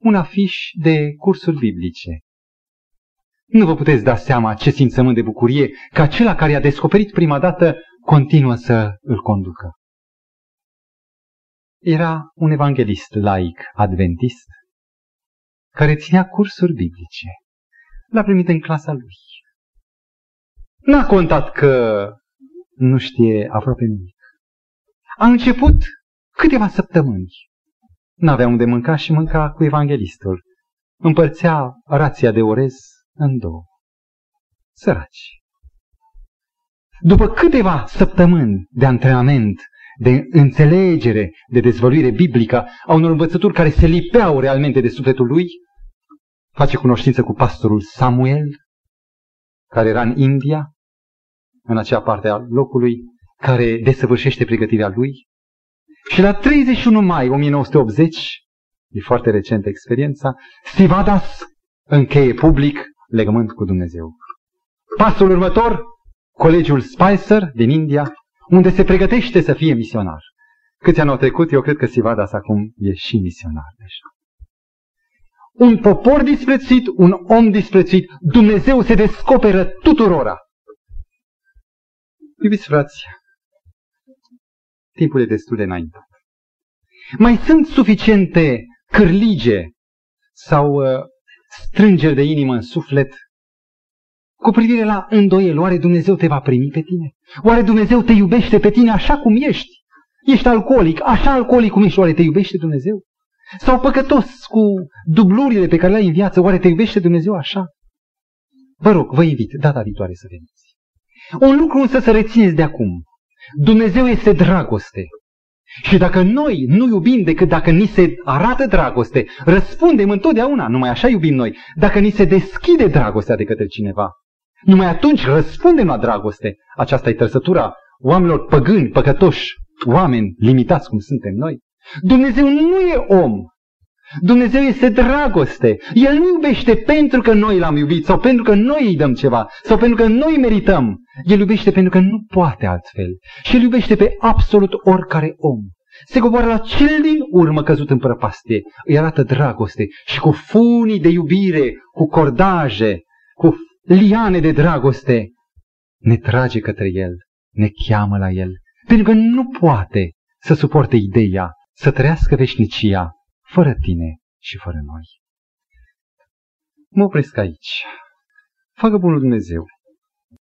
un afiș de cursuri biblice. Nu vă puteți da seama ce simțământ de bucurie că acela care a descoperit prima dată continuă să îl conducă. Era un evanghelist laic adventist care ținea cursuri biblice. L-a primit în clasa lui. N-a contat că nu știe aproape nimic. A început câteva săptămâni. N-avea unde mânca și mânca cu evanghelistul. Împărțea rația de orez în două. Săraci. După câteva săptămâni de antrenament, de înțelegere, de dezvăluire biblică a unor învățături care se lipeau realmente de sufletul lui, face cunoștință cu pastorul Samuel, care era în India, în acea parte a locului, care desăvârșește pregătirea lui. Și la 31 mai 1980, e foarte recentă experiența, Sivadas încheie public legământ cu Dumnezeu. Pasul următor, colegiul Spicer din India, unde se pregătește să fie misionar. Câți ani au trecut, eu cred că Sivadas acum e și misionar deja. Un popor disprețuit, un om disprețuit, Dumnezeu se descoperă tuturora. Iubiți frați, timpul e destul de înaintat. Mai sunt suficiente cârlige sau uh, strângeri de inimă în suflet cu privire la îndoiel, oare Dumnezeu te va primi pe tine? Oare Dumnezeu te iubește pe tine așa cum ești? Ești alcoolic, așa alcoolic cum ești, oare te iubește Dumnezeu? Sau păcătos cu dublurile pe care le ai în viață, oare te iubește Dumnezeu așa? Vă rog, vă invit data viitoare să veniți. Un lucru însă să rețineți de acum. Dumnezeu este dragoste. Și dacă noi nu iubim decât dacă ni se arată dragoste, răspundem întotdeauna, numai așa iubim noi, dacă ni se deschide dragostea de către cineva. Numai atunci răspundem la dragoste. Aceasta e trăsătura oamenilor păgâni, păcătoși, oameni limitați cum suntem noi. Dumnezeu nu e om. Dumnezeu este dragoste. El nu iubește pentru că noi l-am iubit sau pentru că noi îi dăm ceva sau pentru că noi merităm. El iubește pentru că nu poate altfel. Și el iubește pe absolut oricare om. Se coboară la cel din urmă căzut în prăpastie. Îi arată dragoste și cu funii de iubire, cu cordaje, cu liane de dragoste, ne trage către el, ne cheamă la el. Pentru că nu poate să suporte ideea să trăiască veșnicia fără tine și fără noi. Mă opresc aici. Facă bunul Dumnezeu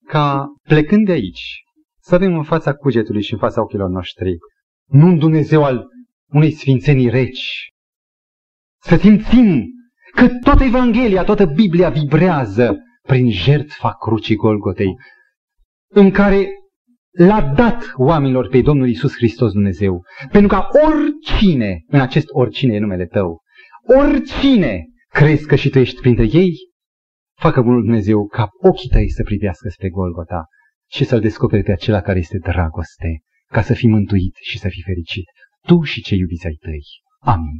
ca plecând de aici să avem în fața cugetului și în fața ochilor noștri nu un Dumnezeu al unei sfințenii reci. Să simțim că toată Evanghelia, toată Biblia vibrează prin jertfa crucii Golgotei, în care l-a dat oamenilor pe Domnul Isus Hristos Dumnezeu. Pentru ca oricine, în acest oricine e numele tău, oricine crezi că și tu ești printre ei, facă bunul Dumnezeu ca ochii tăi să privească spre Golgota și să-L descoperi pe acela care este dragoste, ca să fii mântuit și să fii fericit, tu și cei iubiți ai tăi. Amin.